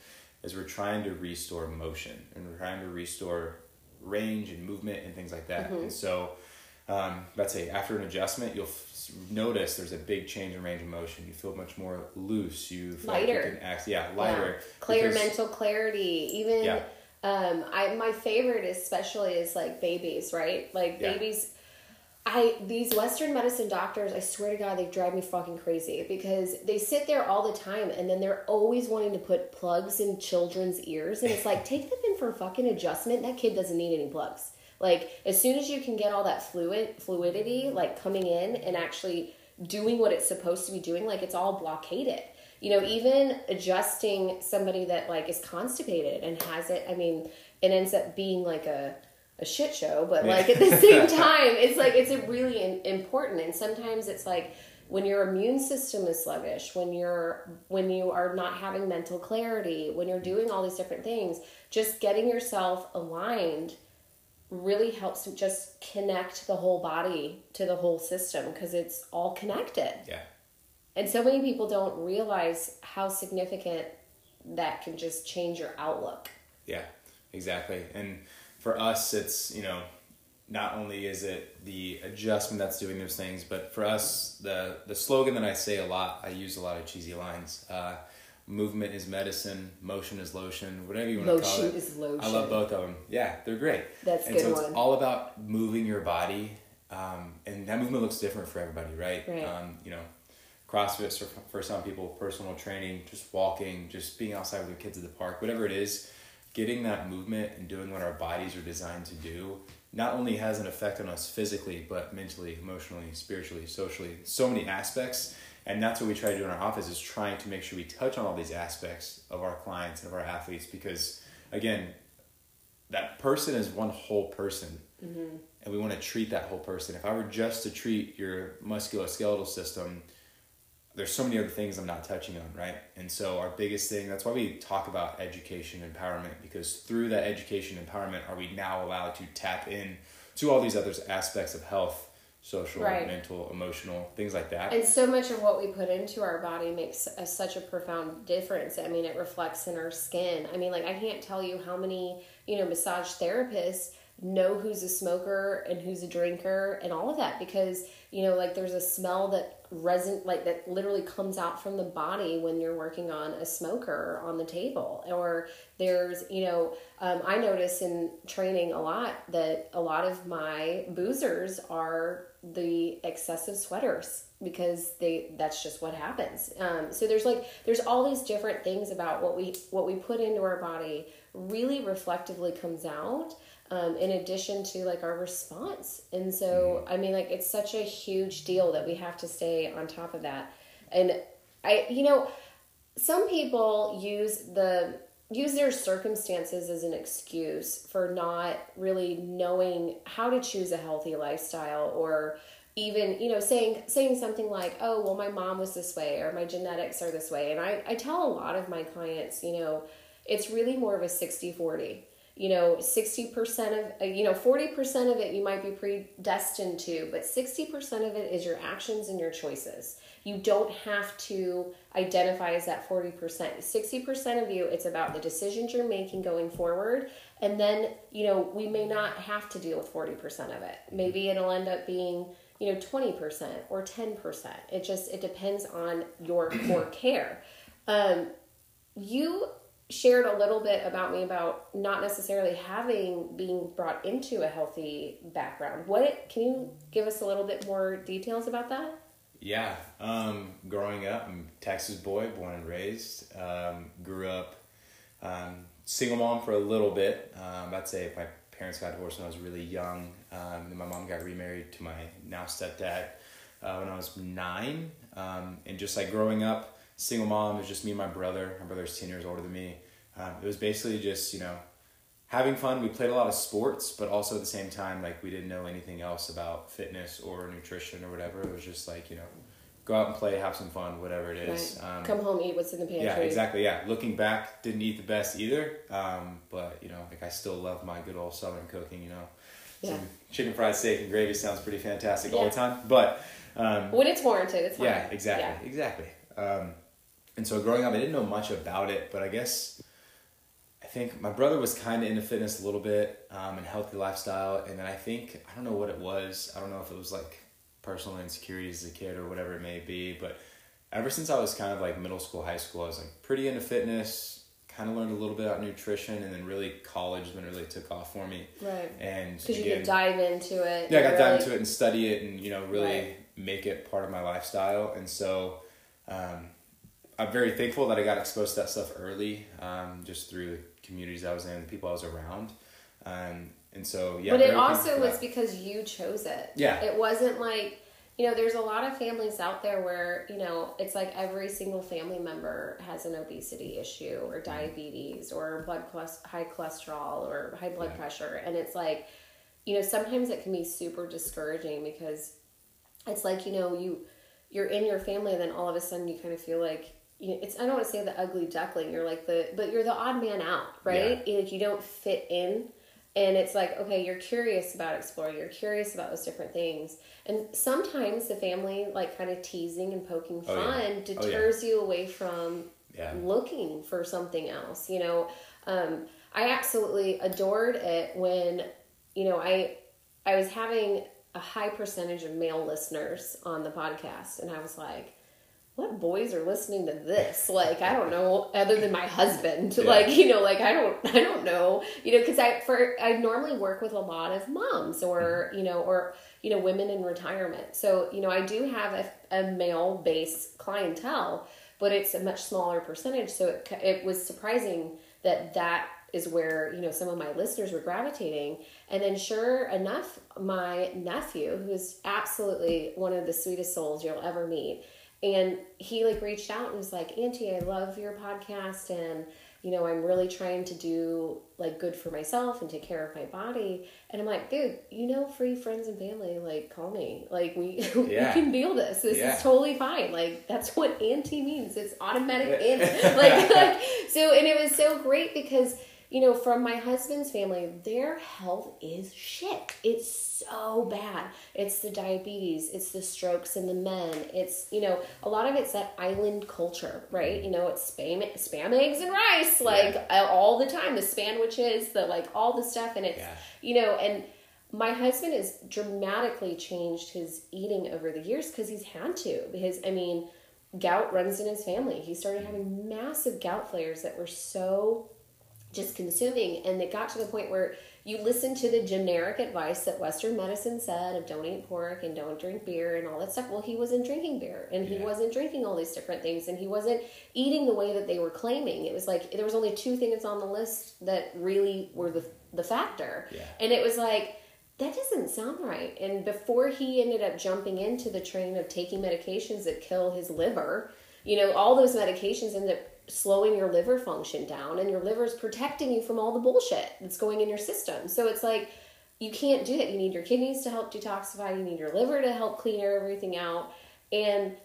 is we're trying to restore motion and we're trying to restore range and movement and things like that. Mm-hmm. And so, um, let's say after an adjustment, you'll f- notice there's a big change in range of motion. You feel much more loose. You feel like Lighter. you can act, yeah, lighter. Yeah. Clear because- mental clarity. Even Yeah. um I my favorite especially is like babies, right? Like Yeah. babies I these Western medicine doctors, I swear to God, they drive me fucking crazy because they sit there all the time and then they're always wanting to put plugs in children's ears, and it's like take them in for fucking adjustment. That kid doesn't need any plugs. Like as soon as you can get all that fluid fluidity like coming in and actually doing what it's supposed to be doing, like it's all blockaded. You know, even adjusting somebody that like is constipated and has it, I mean, it ends up being like a a shit show, but like at the same time, it's like it's a really in, important. And sometimes it's like when your immune system is sluggish, when you're when you are not having mental clarity, when you're doing all these different things, just getting yourself aligned really helps to just connect the whole body to the whole system because it's all connected. Yeah. And so many people don't realize how significant that can just change your outlook. Yeah, exactly. And for us, it's, you know, not only is it the adjustment that's doing those things, but for us, the, the slogan that I say a lot, I use a lot of cheesy lines. Uh, movement is medicine, motion is lotion, whatever you want to call it. Lotion is lotion. I love both of them. Yeah, they're great. That's and good so it's one. all about moving your body, um, and that movement looks different for everybody, right? Right. Um, you know, CrossFit for, for some people, personal training, just walking, just being outside with your kids at the park, whatever it is, getting that movement and doing what our bodies are designed to do not only has an effect on us physically, but mentally, emotionally, spiritually, socially, so many aspects. And that's what we try to do in our office is trying to make sure we touch on all these aspects of our clients and of our athletes because again, that person is one whole person. Mm-hmm. And we want to treat that whole person. If I were just to treat your musculoskeletal system, there's so many other things I'm not touching on, right? And so our biggest thing, that's why we talk about education empowerment, because through that education empowerment are we now allowed to tap in to all these other aspects of health, social, Right. mental, emotional, things like that. And so much of what we put into our body makes a, such a profound difference. I mean, it reflects in our skin. I mean, like I can't tell you how many, you know, massage therapists know who's a smoker and who's a drinker and all of that because, you know, like there's a smell that resin like that literally comes out from the body when you're working on a smoker on the table. Or there's you know um, i notice in training a lot that a lot of my boozers are the excessive sweaters because they that's just what happens. Um, so there's like there's all these different things about what we what we put into our body really reflectively comes out um, in addition to like our response. And so i mean like it's such a huge deal that we have to stay on top of that. And i you know some people use the use their circumstances as an excuse for not really knowing how to choose a healthy lifestyle or even you know saying saying something like oh well my mom was this way or my genetics are this way. And i, I tell a lot of my clients you know it's really more of a 60 40 you know 60% of uh, you know 40% of it you might be predestined to but 60% of it is your actions and your choices. You don't have to identify as that 40% 60% of you it's about the decisions you're making going forward and then you know we may not have to deal with 40% of it. Maybe it'll end up being you know 20% or 10% it just it depends on your core care. Um, you shared a little bit about me about not necessarily having being brought into a healthy background. What can you give us a little bit more details about that? Yeah, um, growing up, I'm Texas boy, born and raised. Um, grew up um, single mom for a little bit. Um, I'd say my parents got divorced when I was really young. Um, my mom got remarried to my now stepdad uh, when I was nine. Um, and just like growing up, single mom, was just me and my brother. My brother's 10 years older than me. Um, it was basically just, you know, having fun. We played a lot of sports, but also at the same time, like we didn't know anything else about fitness or nutrition or whatever. It was just like, you know, go out and play, have some fun, whatever it is. Right. Um, Come home, eat what's in the pantry. yeah, exactly. Yeah, looking back, didn't eat the best either. Um, but you know, like I still love my good old southern cooking. You know, Yeah. some chicken fried steak and gravy sounds pretty fantastic all the time. But um, When it's warranted, it's fine. yeah, exactly, Yeah. exactly. Um, and so growing up, I didn't know much about it, but I guess think my brother was kind of into fitness a little bit um, and healthy lifestyle, and then I think I don't know what it was. I don't know if it was like personal insecurities as a kid or whatever it may be, but ever since I was kind of like middle school, high school, I was like pretty into fitness. Kind of learned a little bit about nutrition, and then really college when it really took off for me. Right. And Because you could dive into it. yeah, I got and dive into it and study it, and you know, really Right. make it part of my lifestyle. And so, um, I'm very thankful that I got exposed to that stuff early, um, just through communities I was in, the people I was around. Um, and so, yeah. but it also was because you chose it. Yeah. It wasn't like, you know, there's a lot of families out there where, you know, it's like every single family member has an obesity issue Mm-hmm. or diabetes or blood high cholesterol or high blood Yeah. pressure. And it's like, you know, sometimes it can be super discouraging because it's like, you know, you you're in your family and then all of a sudden you kind of feel like you know, it's I don't want to say the ugly duckling, you're like the but you're the odd man out, right? Like you don't fit in and it's like okay you're curious about exploring you're curious about those different things and sometimes the family like kind of teasing and poking Oh, fun yeah. Oh, yeah. deters you away from Yeah. looking for something else you know um, i absolutely adored it when you know i i was having a high percentage of male listeners on the podcast and i was like what boys are listening to this? Like i don't know other than my husband Yeah. like you know like i don't i don't know you know because i for i normally work with a lot of moms or mm-hmm. you know or you know women in retirement. So you know i do have a, a male based clientele but it's a much smaller percentage. So it, it was surprising that that is where you know some of my listeners were gravitating. And then sure enough my nephew who's absolutely one of the sweetest souls you'll ever meet and he like reached out and was like auntie i love your podcast and you know i'm really trying to do like good for myself and take care of my body. And i'm like dude you know free friends and family like call me. Like we Yeah. we can deal this. This Yeah. is totally fine. Like that's what auntie means. It's automatic auntie like, like so and it was so great because you know from my husband's family their health is shit. It's so bad. It's the diabetes it's the strokes in the men it's you know a lot of it's that island culture right? You know it's spam spam eggs and rice like uh, all the time the sandwiches the like all the stuff and it's Yeah. you know and my husband has dramatically changed his eating over the years because he's had to because i mean gout runs in his family. He started having massive gout flares that were so just consuming. And it got to the point where you listen to the generic advice that western medicine said of don't eat pork and don't drink beer and all that stuff. Well he wasn't drinking beer and he Yeah. wasn't drinking all these different things and he wasn't eating the way that they were claiming. It was like there was only two things on the list that really were the the factor. Yeah. and it was like that doesn't sound right. And before he ended up jumping into the train of taking medications that kill his liver you know all those medications end up slowing your liver function down and your liver's protecting you from all the bullshit that's going in your system. So it's like you can't do that you need your kidneys to help detoxify. You need your liver to help clean everything out. And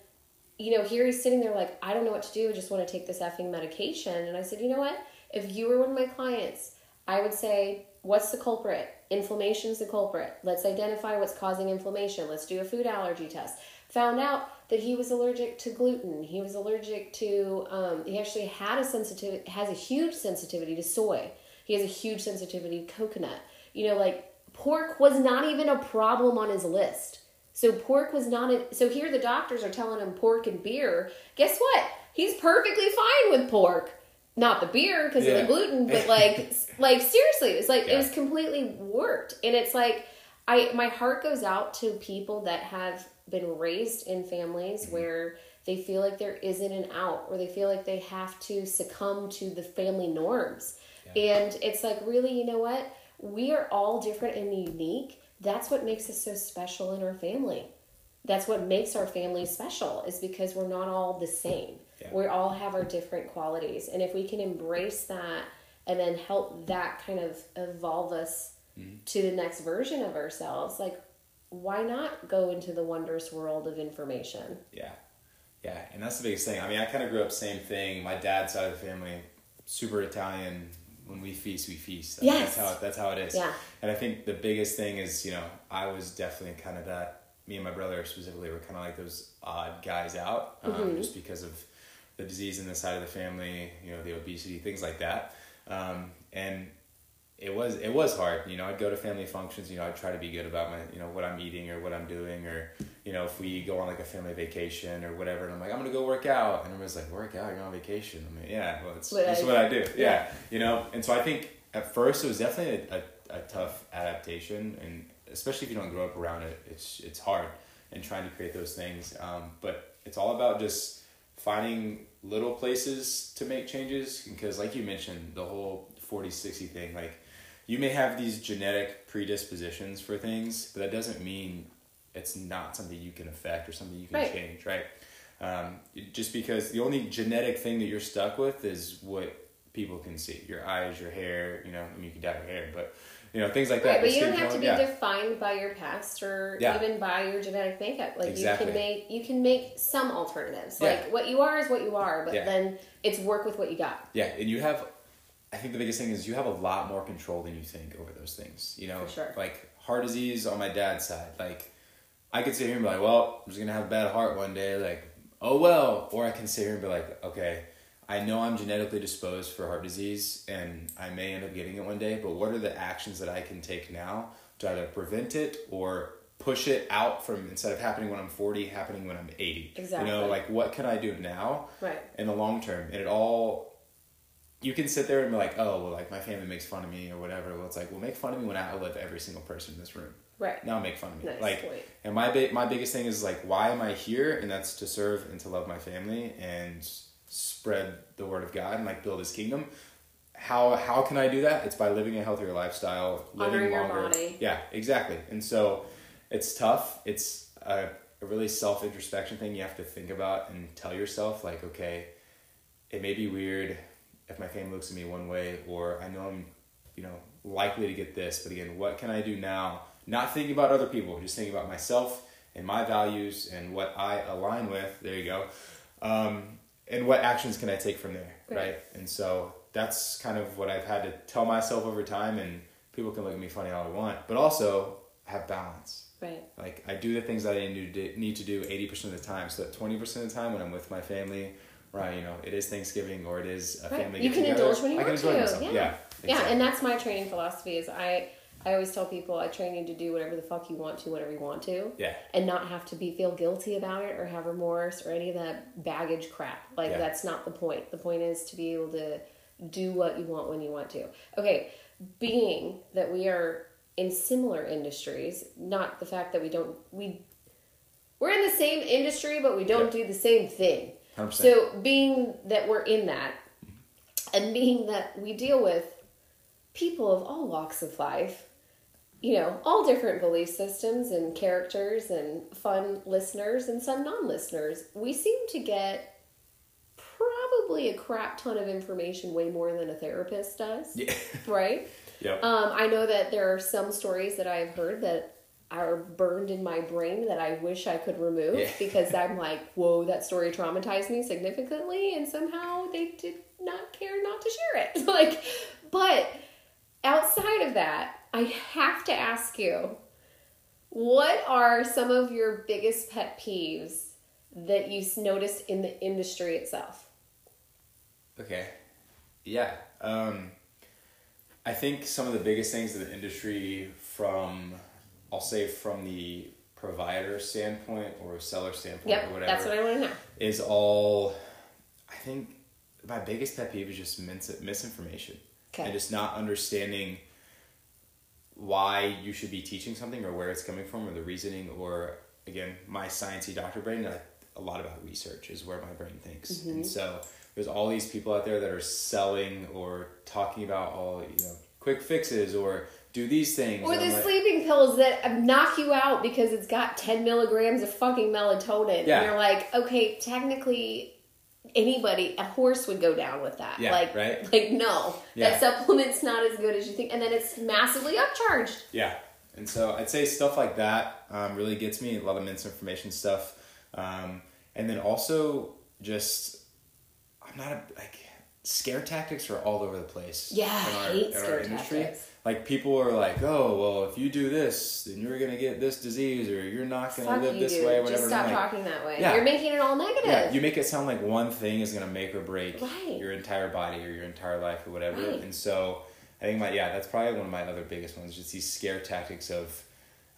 you know here he's sitting there like i don't know what to do. I just want to take this effing medication. And i said you know what? If you were one of my clients i would say what's the culprit? Inflammation's the culprit. Let's identify what's causing inflammation. Let's do a food allergy test. Found out that he was allergic to gluten. He was allergic to um, he actually had a sensitivity has a huge sensitivity to soy. He has a huge sensitivity to coconut. You know like pork was not even a problem on his list. So pork was not a, so here the doctors are telling him pork and beer. Guess what? He's perfectly fine with pork. Not the beer because of the gluten but like like seriously it was like it was completely warped. And it's like i my heart goes out to people that have been raised in families Mm-hmm. where they feel like there isn't an out or they feel like they have to succumb to the family norms and it's like really you know what we are all different and unique. That's what makes us so special in our family. That's what makes our family special is because we're not all the same. Yeah. We all have our different qualities. And if we can embrace that and then help that kind of evolve us to the next version of ourselves, like why not go into the wondrous world of information? Yeah. Yeah. And that's the biggest thing. I mean, I kind of grew up same thing. My dad's side of the family, super Italian. When we feast, we feast. I mean, Yes. That's how, that's how it is. Yeah. And I think the biggest thing is, you know, I was definitely kind of that, me and my brother specifically were kind of like those odd guys out um, Mm-hmm. just because of the disease in the side of the family, you know, the obesity, things like that. Um, and it was it was hard. You know, I'd go to family functions. You know, I'd try to be good about my you know what I'm eating or what I'm doing, or you know if we go on like a family vacation or whatever, and I'm like I'm gonna go work out, and everyone's like work out, you're on vacation. I'm like yeah, well it's What that's I- what I do. Yeah. yeah. you know, and so I think at first it was definitely a, a, a tough adaptation, and especially if you don't grow up around it, it's it's hard and trying to create those things. Um, but it's all about just finding little places to make changes because like you mentioned the whole 40 60 thing like you may have these genetic predispositions for things but that doesn't mean it's not something you can affect or something you can Right. change right um, just because the only genetic thing that you're stuck with is what people can see your eyes your hair you know I mean you can dye your hair but you know things like that Right, but you don't have to be yeah. defined by your past or Yeah. even by your genetic makeup. Like Exactly. you can make you can make some alternatives. Yeah. Like what you are is what you are, but then it's work with what you got. Yeah, and you have, I think the biggest thing is you have a lot more control than you think over those things. You know, For sure. like heart disease on my dad's side. Like, I could sit here and be like, well, I'm just gonna have a bad heart one day. Like, oh well. Or I can sit here and be like, okay, I know I'm genetically disposed for heart disease, and I may end up getting it one day. But what are the actions that I can take now to either prevent it or push it out from instead of happening when I'm 40, happening when I'm 80. Exactly. You know, like what can I do now? Right. in the long term and it all you can sit there and be like oh well like my family makes fun of me or whatever. Well it's like well make fun of me when i outlive every single person in this room. Right. now make fun of me. Nice like point. and my ba- my biggest thing is like why am i here? And that's to serve and to love my family and spread the word of god and like build his kingdom. How how can i do that? It's by living a healthier lifestyle living Honoring longer. yeah exactly. And so it's tough. It's a, a really self introspection thing you have to think about and tell yourself like okay it may be weird if my family looks at me one way or i know i'm you know likely to get this but again what can i do now not thinking about other people just thinking about myself and my values and what i align with there you go um, and what actions can i take from there Right. right and so that's kind of what i've had to tell myself over time and people can look at me funny all they want but also have balance Right. like I do the things that I need to do, need to do eighty percent of the time. So that twenty percent of the time when I'm with my family, right? You know, it is Thanksgiving or it is a Right. family. You can get-together, indulge when you I can want to. myself. Yeah. Yeah, Yeah, and that's my training philosophy is I I always tell people I train you to do whatever the fuck you want to, whatever you want to. Yeah. And not have to be feel guilty about it or have remorse or any of that baggage crap. Like Yeah. that's not the point. The point is to be able to do what you want when you want to. Okay, being that we are in similar industries, not the fact that we don't we we're in the same industry but we don't do the same thing. 100%. So being that we're in that and being that we deal with people of all walks of life, you know, all different belief systems and characters and fun listeners and some non listeners, we seem to get probably a crap ton of information way more than a therapist does. Yeah. Right? Yep. Um, I know that there are some stories that I've heard that are burned in my brain that I wish I could remove Yeah. because I'm like, whoa, that story traumatized me significantly, and somehow they did not care not to share it. like, but outside of that, I have to ask you, what are some of your biggest pet peeves that you noticed in the industry itself? Okay. Yeah. Um, I think some of the biggest things in the industry from, I'll say from the provider standpoint or seller standpoint Yep, or whatever, that's what I want to know. is all, I think my biggest pet peeve is just mis- misinformation. Okay. And just not understanding why you should be teaching something or where it's coming from or the reasoning or, again, my sciencey doctor brain, I, a lot about research is where my brain thinks. And mm-hmm. so there's all these people out there that are selling or talking about all, you know, quick fixes or do these things. Or the like, sleeping pills that knock you out because it's got 10 milligrams of fucking melatonin. Yeah. And you're like, okay, technically, anybody, a horse would go down with that. Yeah, like, right? like, no, Yeah. that supplement's not as good as you think. And then it's massively upcharged. Yeah. And so I'd say stuff like that um, really gets me, a lot of misinformation stuff. Um, and then also just, I'm not a, like, scare tactics are all over the place. Yeah, I hate scare tactics. Like people are like, oh, well, if you do this, then you're going to get this disease or you're not going to Fuck live this dude. way, whatever. Just stop like, talking that way. Yeah. You're making it all negative. Yeah, you make it sound like one thing is gonna make or break Right. your entire body or your entire life or whatever. Right. And so I think my yeah, that's probably one of my other biggest ones, just these scare tactics of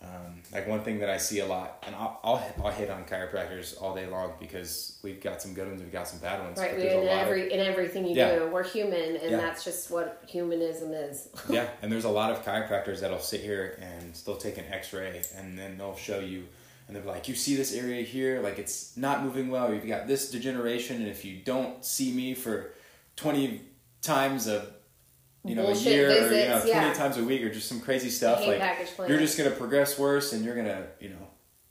um, like one thing that I see a lot, and I'll, I'll I'll hit on chiropractors all day long because we've got some good ones, we've got some bad ones. Right, we, a in lot of- every in everything you Yeah. do, we're human, and Yeah. that's just what humanism is. yeah, and there's a lot of chiropractors that'll sit here and they'll take an X-ray and then they'll show you, and they're like, "You see this area here? Like it's not moving well. You've got this degeneration, and if you don't see me for twenty times a, you know, a year or you know, twenty yeah. times a week or just some crazy stuff, like you're just gonna progress worse, and you're gonna, you know,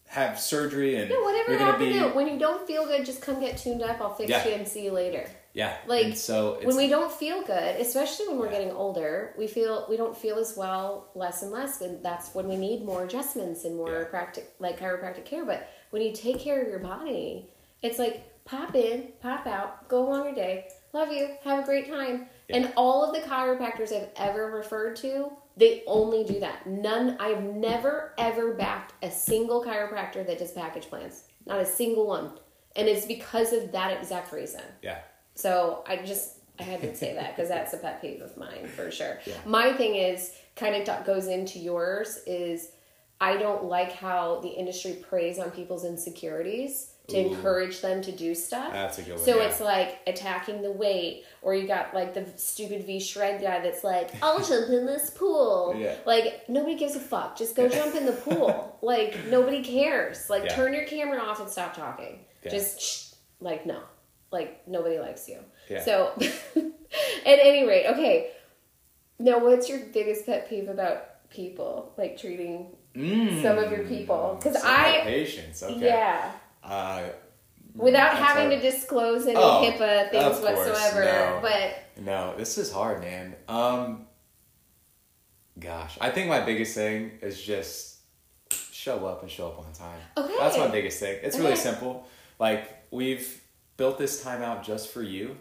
have surgery, and No, whatever you're gonna be, to when you don't feel good, just come get tuned up. I'll fix Yeah. you and see you later. yeah, like, and so it's, when we don't feel good, especially when we're Yeah. getting older, we feel we don't feel as well less and less, and that's when we need more adjustments and more Yeah. practic like chiropractic care. But when you take care of your body, it's like pop in, pop out, go along your day, love you, have a great time. Yeah. And all of the chiropractors I've ever referred to, they only do that. None. I've never ever backed a single chiropractor that does package plans. Not a single one. And it's because of that exact reason. yeah, So I just I had to say that because that's a pet peeve of mine for sure. Yeah. My thing is kind of t- goes into yours is I don't like how the industry preys on people's insecurities to Ooh. encourage them to do stuff. that's a good one. So yeah. it's like attacking the weight, or you got like the stupid V shred guy that's like, I'll jump in this pool. Yeah. Like nobody gives a fuck. Just go jump in the pool. Like nobody cares. Like Yeah. turn your camera off and stop talking. Yeah. Just shh. like no. Like nobody likes you. Yeah. So at any rate, okay. Now what's your biggest pet peeve about people? Like treating Mm. some of your people? 'Cause Some I- patience. Okay. yeah. Uh, Without having hard. to disclose any Oh, HIPAA things whatsoever. no. But No, this is hard, man. Um, gosh, I think my biggest thing is just show up and show up on time. Okay. That's my biggest thing. It's really simple. Like we've built this time out just for you,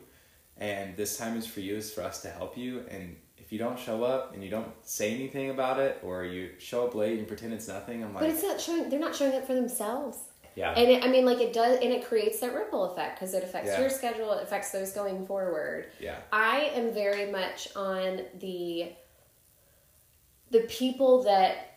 and this time is for you. Is for us to help you. And if you don't show up and you don't say anything about it, or you show up late and pretend it's nothing, I'm like but it's not showing. They're not showing up for themselves. Yeah, And it, I mean, like it does, and it creates that ripple effect because it affects Yeah. your schedule. It affects those going forward. yeah, I am very much on the the people that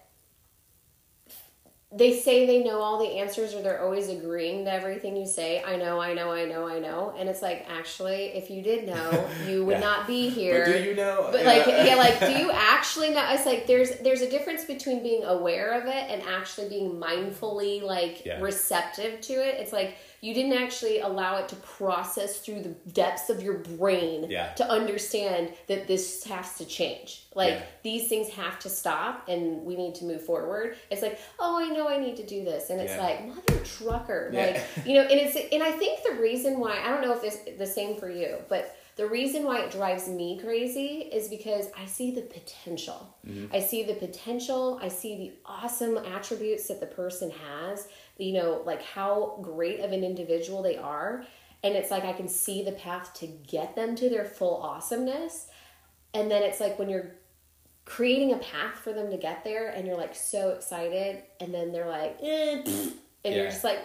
they say they know all the answers or they're always agreeing to everything you say. I know, I know, I know, I know. And it's like actually if you did know, you would Yeah. not be here. But do you know? But like yeah, like do you actually know? It's like there's there's a difference between being aware of it and actually being mindfully like Yeah. receptive to it. It's like you didn't actually allow it to process through the depths of your brain Yeah. to understand that this has to change. Like Yeah. these things have to stop and we need to move forward. It's like, oh, I know I need to do this, and it's Yeah. like, mother trucker, like you know. And it's and I think the reason why I don't know if it's the same for you, but the reason why it drives me crazy is because I see the potential. Mm-hmm. I see the potential. I see the awesome attributes that the person has. You know, like how great of an individual they are. And it's like I can see the path to get them to their full awesomeness. And then it's like when you're creating a path for them to get there and you're like so excited and then they're like eh, and you're just like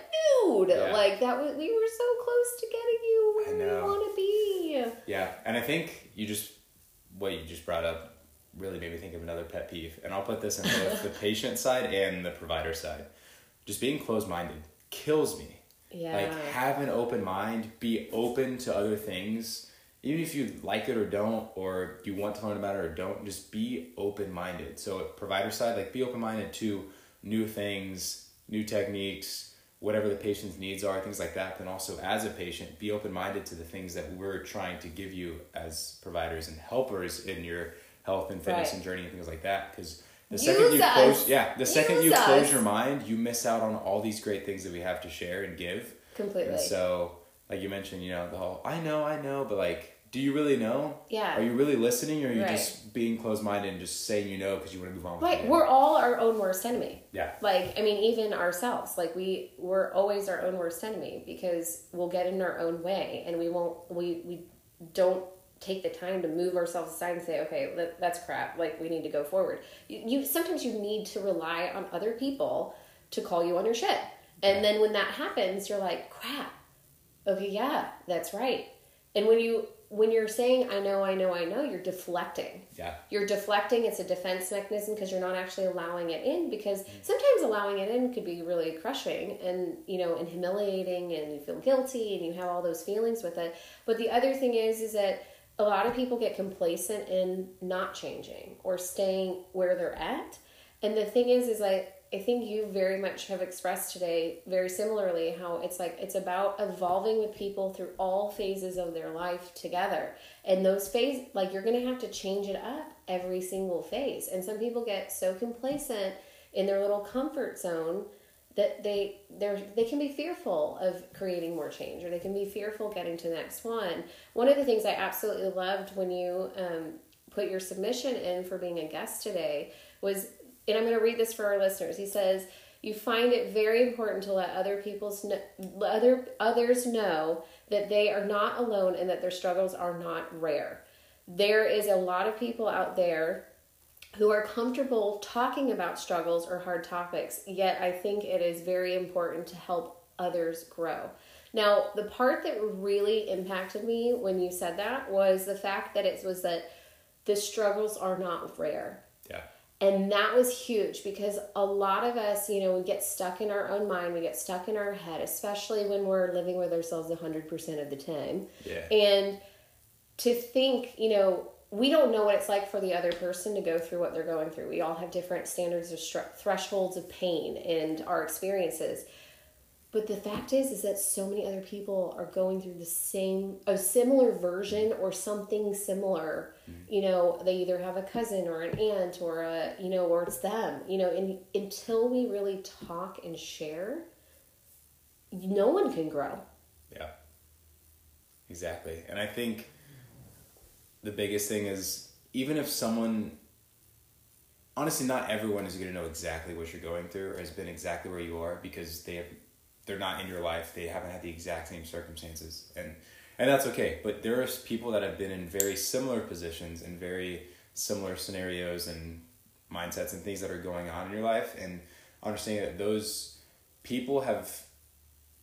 dude Yeah. like that was we were so close to getting you where you want to be Yeah, and I think you just what you just brought up really made me think of another pet peeve, and I'll put this in both the patient side and the provider side. Just being closed minded kills me. yeah Like have an open mind, be open to other things, even if you like it or don't, or you want to learn about it or don't. Just be open minded. So provider side, like be open minded to new things, new techniques, whatever the patient's needs are, things like that. Then also as a patient, be open minded to the things that we're trying to give you as providers and helpers in your health and fitness Right. and journey and things like that because the Use second you us. close yeah the second Use you close us. your mind you miss out on all these great things that we have to share and give Completely. and so like you mentioned you know the whole i know i know but like do you really know Yeah. are you really listening or are you Right. just being closed-minded and just saying you know because you want to move on with Right, we're all our own worst enemy. yeah Like, I mean, even ourselves, like we we're always our own worst enemy because we'll get in our own way and we won't we we don't take the time to move ourselves aside and say, okay, that, that's crap. Like we need to go forward. You, you sometimes you need to rely on other people to call you on your shit, and then when that happens, you're like, crap. Okay, yeah, that's right. And when you when you're saying I know, I know, I know, you're deflecting yeah you're deflecting it's a defense mechanism because you're not actually allowing it in because mm-hmm. sometimes allowing it in could be really crushing and you know and humiliating and you feel guilty and you have all those feelings with it but the other thing is is that a lot of people get complacent in not changing or staying where they're at. And the thing is is like i think you very much have expressed today very similarly how it's like it's about evolving with people through all phases of their life together. And those phase like you're gonna have to change it up every single phase. And some people get so complacent in their little comfort zone that they they're they can be fearful of creating more change or they can be fearful getting to the next one. One of the things i absolutely loved when you um, put your submission in for being a guest today was and i'm going to read this for our listeners. He says you find it very important to let other people's other others know that they are not alone and that their struggles are not rare. There is a lot of people out there who are comfortable talking about struggles or hard topics, yet I think it is very important to help others grow. Now, the part that really impacted me when you said that was the fact that it was that the struggles are not rare. yeah And that was huge because a lot of us, you know, we get stuck in our own mind, we get stuck in our head, especially when we're living with ourselves 100% of the time. yeah And to think, you know, we don't know what it's like for the other person to go through what they're going through. We all have different standards of str- thresholds of pain and our experiences. But the fact is, is that so many other people are going through the same, a similar version or something similar. Mm-hmm. You know, they either have a cousin or an aunt or a, you know, or it's them. You know, and until we really talk and share, no one can grow. Yeah. Exactly. And I think the biggest thing is even if someone honestly not everyone is going to know exactly what you're going through or has been exactly where you are because they have they're not in your life. They haven't had the exact same circumstances. And and that's okay. But there are people that have been in very similar positions and very similar scenarios and mindsets and things that are going on in your life and understanding that those people have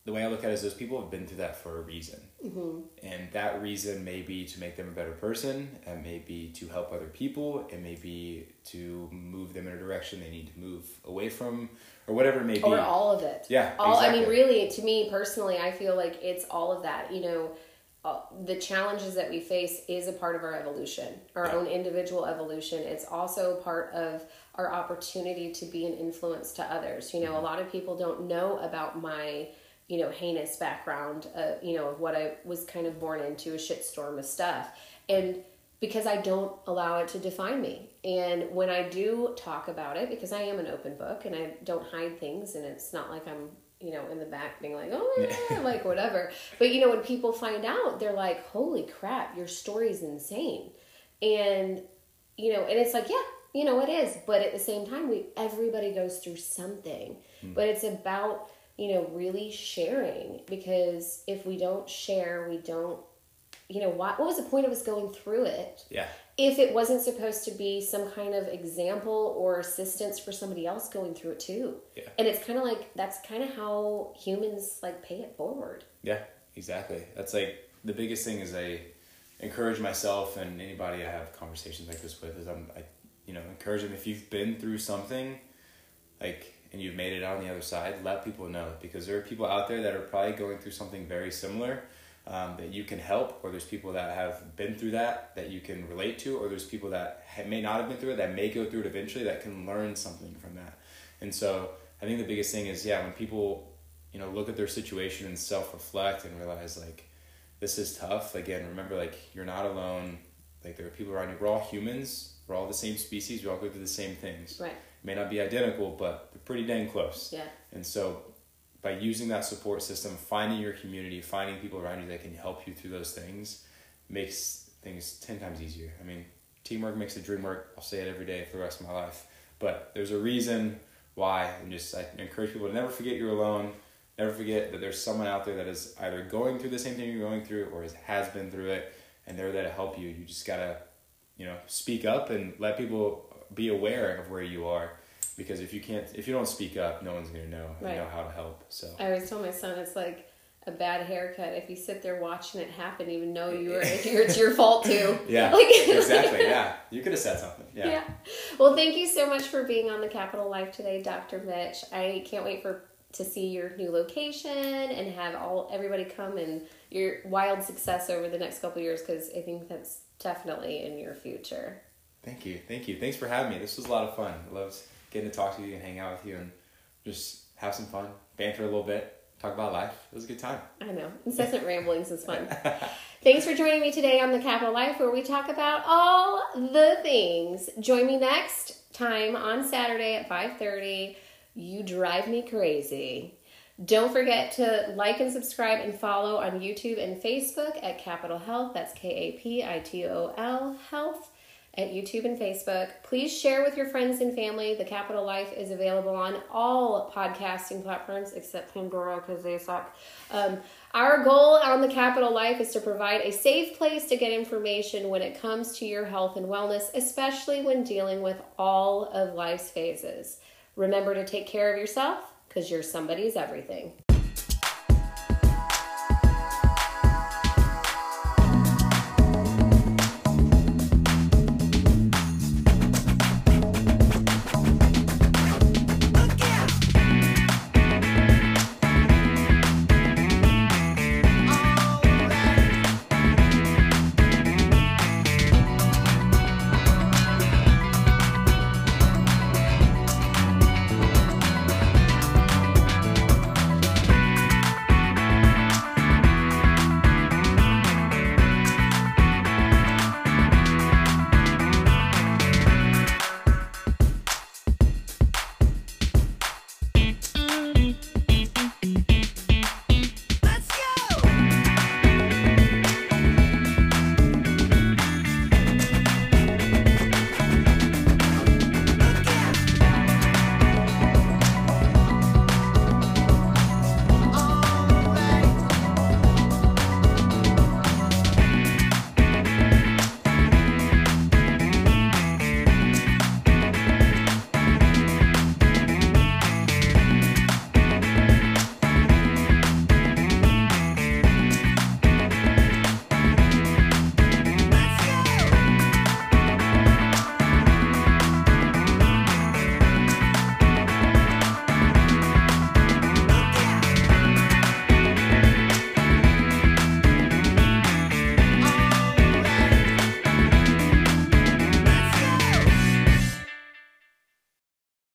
the way I look at it is those people have been through that for a reason. Mm-hmm. And that reason may be to make them a better person, it may be to help other people, it may be to move them in a direction they need to move away from, or whatever it may be. or all of it Yeah, all i mean really to me personally i feel like it's all of that you know uh, the challenges that we face is a part of our evolution our Yeah. own individual evolution it's also part of our opportunity to be an influence to others you know Mm-hmm. a lot of people don't know about my you know heinous background uh, you know of what i was kind of born into a shitstorm of stuff and because I don't allow it to define me. And when I do talk about it, because I am an open book and I don't hide things, and it's not like I'm, you know, in the back being like, oh, yeah, like whatever. But, you know, when people find out, they're like, holy crap, your story's insane. And, you know, and it's like, yeah, you know, it is. But at the same time, we everybody goes through something. But it's about, you know, really sharing because if we don't share, we don't you know what what was the point of us going through it Yeah. if it wasn't supposed to be some kind of example or assistance for somebody else going through it too Yeah. and it's kind of like that's kind of how humans like pay it forward Yeah, exactly. That's like the biggest thing is I encourage myself and anybody I have conversations like this with is I'm I you know encourage them if you've been through something like and you've made it on the other side let people know because there are people out there that are probably going through something very similar um, that you can help or there's people that have been through that that you can relate to or there's people that ha- may not have been through it that may go through it eventually that can learn something from that and so i think the biggest thing is yeah when people you know look at their situation and self-reflect and realize like this is tough again remember like you're not alone like there are people around you. We're all humans. We're all the same species. We all go through the same things. Right. May not be identical, but they're pretty dang close. Yeah. And so, by using that support system, finding your community, finding people around you that can help you through those things, makes things ten times easier. I mean, teamwork makes the dream work. I'll say it every day for the rest of my life. But there's a reason why, and just I encourage people to never forget you're alone. Never forget that there's someone out there that is either going through the same thing you're going through or has been through it, and they're there to help you. You just gotta, you know, speak up and let people be aware of where you are. Because if you can't, if you don't speak up, no one's gonna know Right. know how to help. So I always tell my son it's like a bad haircut. If you sit there watching it happen, even know you were, it's your fault too. yeah, Like- exactly. Yeah, you could have said something. Yeah. Yeah. Well, thank you so much for being on the Kapitol Life today, Dr. Mitch. I can't wait for to see your new location and have all everybody come and your wild success over the next couple of years because I think that's definitely in your future. Thank you, thank you. Thanks for having me. This was a lot of fun. I loved getting to talk to you and hang out with you and just have some fun, banter a little bit, talk about life. It was a good time. I know. Incessant ramblings is fun. Thanks for joining me today on the Kapitol Life where we talk about all the things. Join me next time on Saturday at 5:30. You drive me crazy. Don't forget to like and subscribe and follow on YouTube and Facebook at Kapitol Health. That's K A P I T O L Health at YouTube and Facebook. Please share with your friends and family. The Kapitol Life is available on all podcasting platforms except Pandora because they suck. Um, our goal on the Kapitol Life is to provide a safe place to get information when it comes to your health and wellness, especially when dealing with all of life's phases. Remember to take care of yourself because you're somebody's everything.